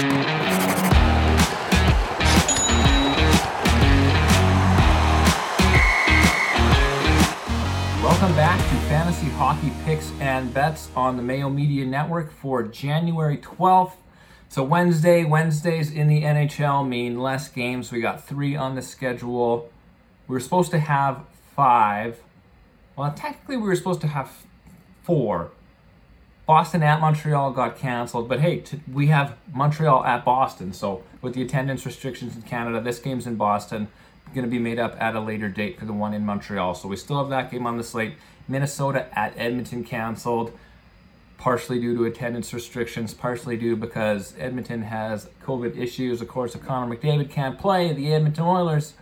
Welcome back to Fantasy Hockey Picks and Bets on the Mayo Media Network for January 12th. So Wednesday, Wednesdays in the NHL mean less games. We got three on the schedule. We were supposed to have five. Well, technically we were supposed to have four. Boston at Montreal got canceled, but hey, t- we have Montreal at Boston. So with the attendance restrictions in Canada, this game's in Boston. Going to be made up at a later date for the one in Montreal. So we still have that game on the slate. Minnesota at Edmonton canceled partially due to attendance restrictions, partially due because Edmonton has COVID issues. Of course, if Connor McDavid can't play, the Edmonton Oilers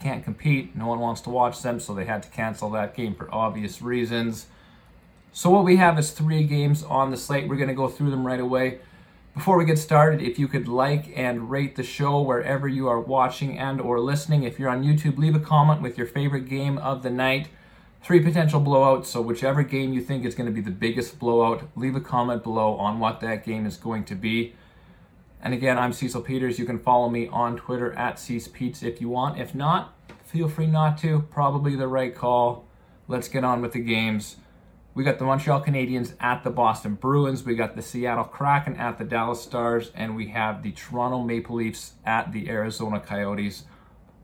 can't compete. No one wants to watch them, so they had to cancel that game for obvious reasons. So what we have is three games on the slate. We're going to go through them right away. Before we get started, if you could like and rate the show wherever you are watching and or listening. If you're on YouTube, leave a comment with your favorite game of the night three potential blowouts. So, whichever game you think is going to be the biggest blowout, leave a comment below on what that game is going to be. And again, I'm Cecil Peters. You can follow me on Twitter at CeacePete's if you want. If not, feel free not to. Probably the right call. Let's get on with the games. We got the Montreal Canadiens at the Boston Bruins. We got the Seattle Kraken at the Dallas Stars. And we have the Toronto Maple Leafs at the Arizona Coyotes.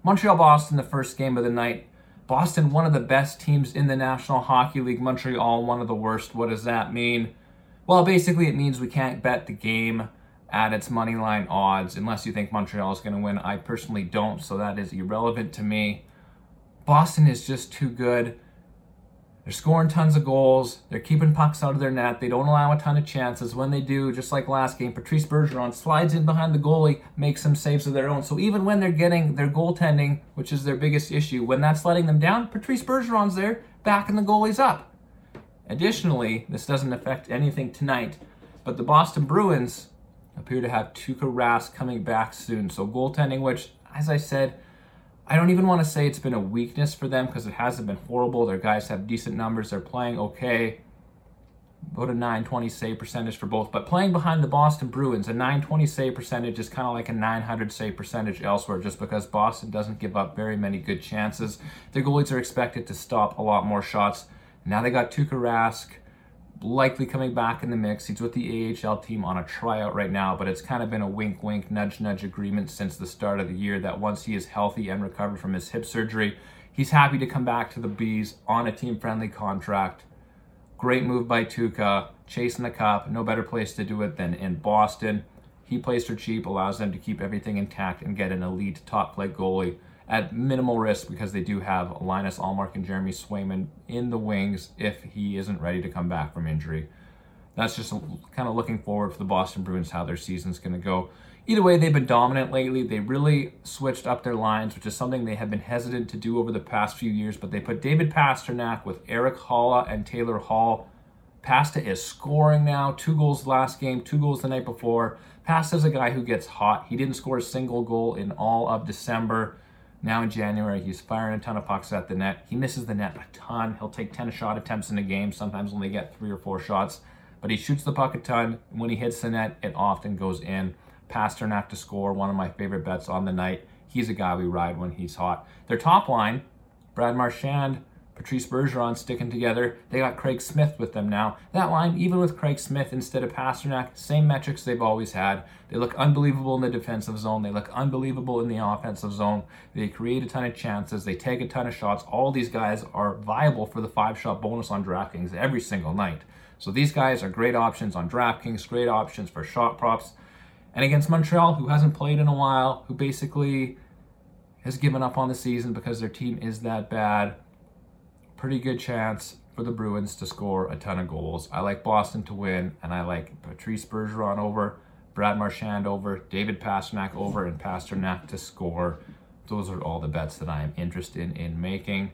Montreal Boston, the first game of the night. Boston, one of the best teams in the National Hockey League. Montreal, one of the worst. What does that mean? Well, basically, it means we can't bet the game at its money line odds unless you think Montreal is going to win. I personally don't, so that is irrelevant to me. Boston is just too good. They're scoring tons of goals. They're keeping pucks out of their net. They don't allow a ton of chances. When they do, just like last game, Patrice Bergeron slides in behind the goalie, makes some saves of their own. So even when they're getting their goaltending, which is their biggest issue, when that's letting them down, Patrice Bergeron's there backing the goalies up. Additionally, this doesn't affect anything tonight, but the Boston Bruins appear to have Tuukka Rask coming back soon. So goaltending, which, as I said, I don't even want to say it's been a weakness for them because it hasn't been horrible. Their guys have decent numbers. They're playing okay. About a 920 save percentage for both. But playing behind the Boston Bruins, a 920 save percentage is kind of like a 900 save percentage elsewhere just because Boston doesn't give up very many good chances. Their goalies are expected to stop a lot more shots. Now they got Tuukka Rask likely coming back in the mix. He's with the AHL team on a tryout right now, but it's kind of been a wink wink, nudge nudge agreement since the start of the year that once he is healthy and recovered from his hip surgery, he's happy to come back to the Bees on a team friendly contract. Great move by Tuukka, chasing the cup. No better place to do it than in Boston. He plays for cheap, allows them to keep everything intact and get an elite top flight goalie at minimal risk because they do have Linus Ullmark and Jeremy Swayman in the wings if he isn't ready to come back from injury. That's just kind of looking forward for the Boston Bruins how their season's going to go. Either way, they've been dominant lately. They really switched up their lines, which is something they have been hesitant to do over the past few years. But they put David Pastrnak with Erik Haula and Taylor Hall. Pasta is scoring now. Two goals last game, two goals the night before. Pasta's a guy who gets hot. He didn't score a single goal in all of December. Now in January, he's firing a ton of pucks at the net. He misses the net a ton. He'll take 10 shot attempts in a game, sometimes only get three or four shots, but he shoots the puck a ton. When he hits the net, it often goes in. Pastrnak to score, one of my favorite bets on the night. He's a guy we ride when he's hot. Their top line, Brad Marchand, Patrice Bergeron sticking together. They got Craig Smith with them now. That line, even with Craig Smith instead of Pastrnak, same metrics they've always had. They look unbelievable in the defensive zone. They look unbelievable in the offensive zone. They create a ton of chances. They take a ton of shots. All these guys are viable for the five shot bonus on DraftKings every single night. So these guys are great options on DraftKings, great options for shot props. And against Montreal, who hasn't played in a while, who basically has given up on the season because their team is that bad pretty good chance for the Bruins to score a ton of goals. I like Boston to win, and I like Patrice Bergeron over, Brad Marchand over, David Pastrnak over, and Pastrnak to score. Those are all the bets that I am interested in making.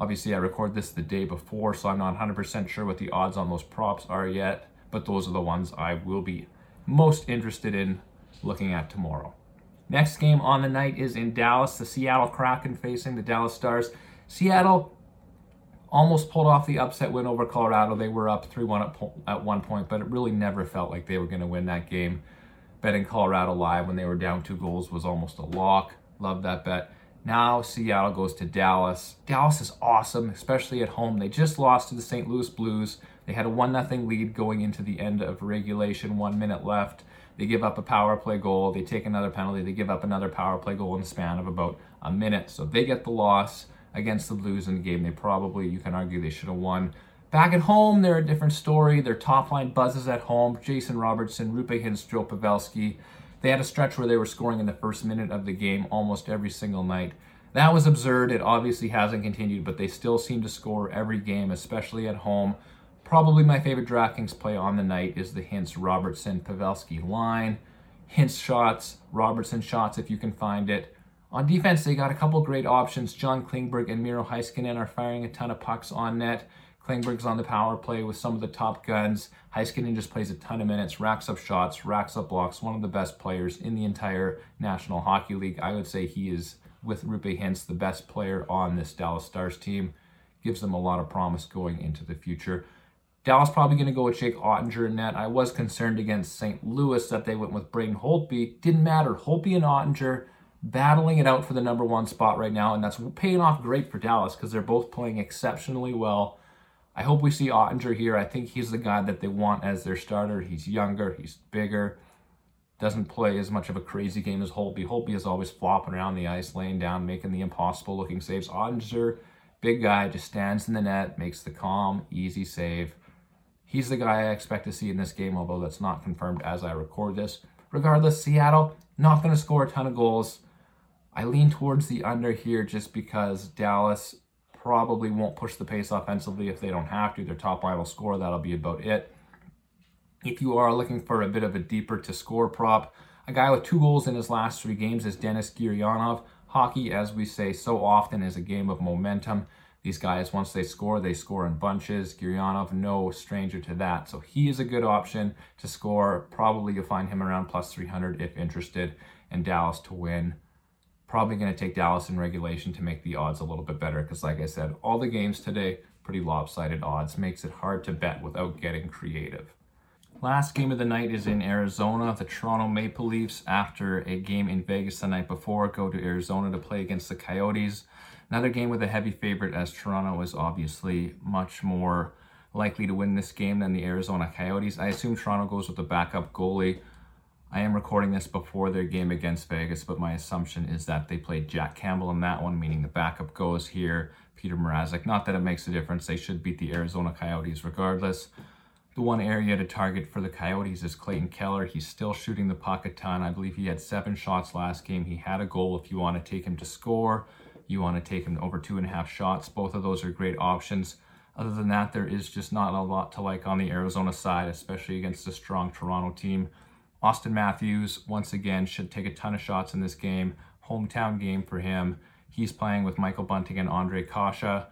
Obviously, I record this the day before, so I'm not 100% sure what the odds on those props are yet, but those are the ones I will be most interested in looking at tomorrow. Next game on the night is in Dallas, the Seattle Kraken facing the Dallas Stars. Seattle almost pulled off the upset win over Colorado. They were up 3 1 at, one point, but it really never felt like they were going to win that game. betting Colorado live when they were down two goals was almost a lock. Love that bet. Now Seattle goes to Dallas. Dallas is awesome, especially at home. They just lost to the St. Louis Blues. They had a 1 0 lead going into the end of regulation, one minute left. They give up a power play goal. They take another penalty. They give up another power play goal in the span of about a minute. So they get the loss against the Blues in the game. They probably, you can argue, they should have won. Back at home, they're a different story. Their top line buzzes at home. Jason Robertson, Roope Hintz, Joe Pavelski. They had a stretch where they were scoring in the first minute of the game almost every single night. That was absurd. It obviously hasn't continued, but they still seem to score every game, especially at home. Probably my favorite DraftKings play on the night is the Hintz Robertson Pavelski line. Hintz shots, Robertson shots if you can find it. On defense, they got a couple great options. John Klingberg and Miro Heiskanen are firing a ton of pucks on net. Klingberg's on the power play with some of the top guns. Heiskanen just plays a ton of minutes, racks up shots, racks up blocks. One of the best players in the entire National Hockey League. I would say he is, with Roope Hintz, the best player on this Dallas Stars team. Gives them a lot of promise going into the future. Dallas probably going to go with Jake Oettinger in net. I was concerned against St. Louis that they went with Braden Holtby. Didn't matter. Holtby and Oettinger battling it out for the number one spot right now, and that's paying off great for Dallas because they're both playing exceptionally well. I hope we see Oettinger here. I think he's the guy that they want as their starter. He's younger, he's bigger, doesn't play as much of a crazy game as Holtby. Holtby is always flopping around the ice, laying down, making the impossible looking saves. Oettinger, big guy, just stands in the net, makes the calm, easy save. He's the guy I expect to see in this game, although that's not confirmed as I record this. Regardless, Seattle not going to score a ton of goals. I lean towards the under here just because Dallas probably won't push the pace offensively if they don't have to. Their top line will score. That'll be about it. If you are looking for a bit of a deeper to score prop, a guy with two goals in his last three games is Denis Gurianov. Hockey, as we say so often, is a game of momentum. These guys, once they score, they score in bunches. Gurianov, no stranger to that. So he is a good option to score. Probably you'll find him around plus 300 if interested, and Dallas to win probably going to take Dallas in regulation to make the odds a little bit better because, like I said, all the games today, pretty lopsided odds, makes it hard to bet without getting creative. Last game of the night is in Arizona. The Toronto Maple Leafs, after a game in Vegas the night before, go to Arizona to play against the Coyotes. Another game with a heavy favorite, as Toronto is obviously much more likely to win this game than the Arizona Coyotes. I assume Toronto goes with the backup goalie. I am recording this before their game against Vegas, but my assumption is that they played Jack Campbell in that one, meaning the backup goes here, Petr Mrazek. Not that it makes a difference. They should beat the Arizona Coyotes regardless. The one area to target for the Coyotes is Clayton Keller. He's still shooting the puck a ton. I believe he had seven shots last game. He had a goal. If you want to take him to score, you want to take him over two and a half shots. Both of those are great options. Other than that, there is just not a lot to like on the Arizona side, especially against a strong Toronto team. Auston Matthews, once again, should take a ton of shots in this game. Hometown game for him. He's playing with Michael Bunting and Ondrej Kase.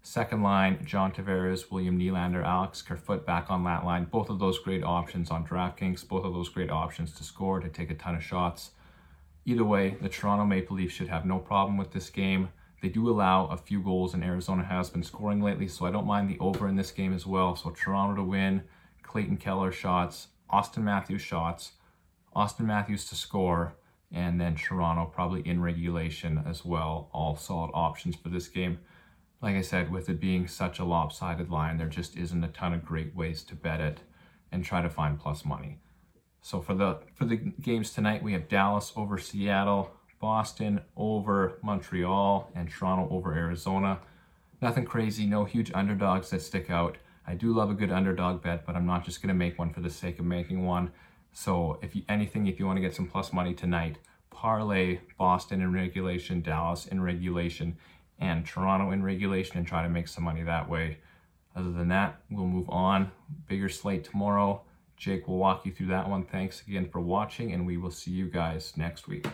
Second line, John Tavares, William Nylander, Alex Kerfoot back on that line. Both of those great options on DraftKings. Both of those great options to score, to take a ton of shots. Either way, the Toronto Maple Leafs should have no problem with this game. They do allow a few goals, and Arizona has been scoring lately, so I don't mind the over in this game as well. So Toronto to win, Clayton Keller shots, Auston Matthews shots, Auston Matthews to score, and then Toronto probably in regulation as well. All solid options for this game. Like I said, with it being such a lopsided line, there just isn't a ton of great ways to bet it and try to find plus money. So for the for the games tonight, we have Dallas over Seattle, Boston over Montreal, and Toronto over Arizona. Nothing crazy, no huge underdogs that stick out. I do love a good underdog bet, but I'm not just going to make one for the sake of making one. So if you, anything, if you want to get some plus money tonight, parlay Boston in regulation, Dallas in regulation, and Toronto in regulation and try to make some money that way. Other than that, we'll move on. Bigger slate tomorrow. Jake will walk you through that one. Thanks again for watching, and we will see you guys next week.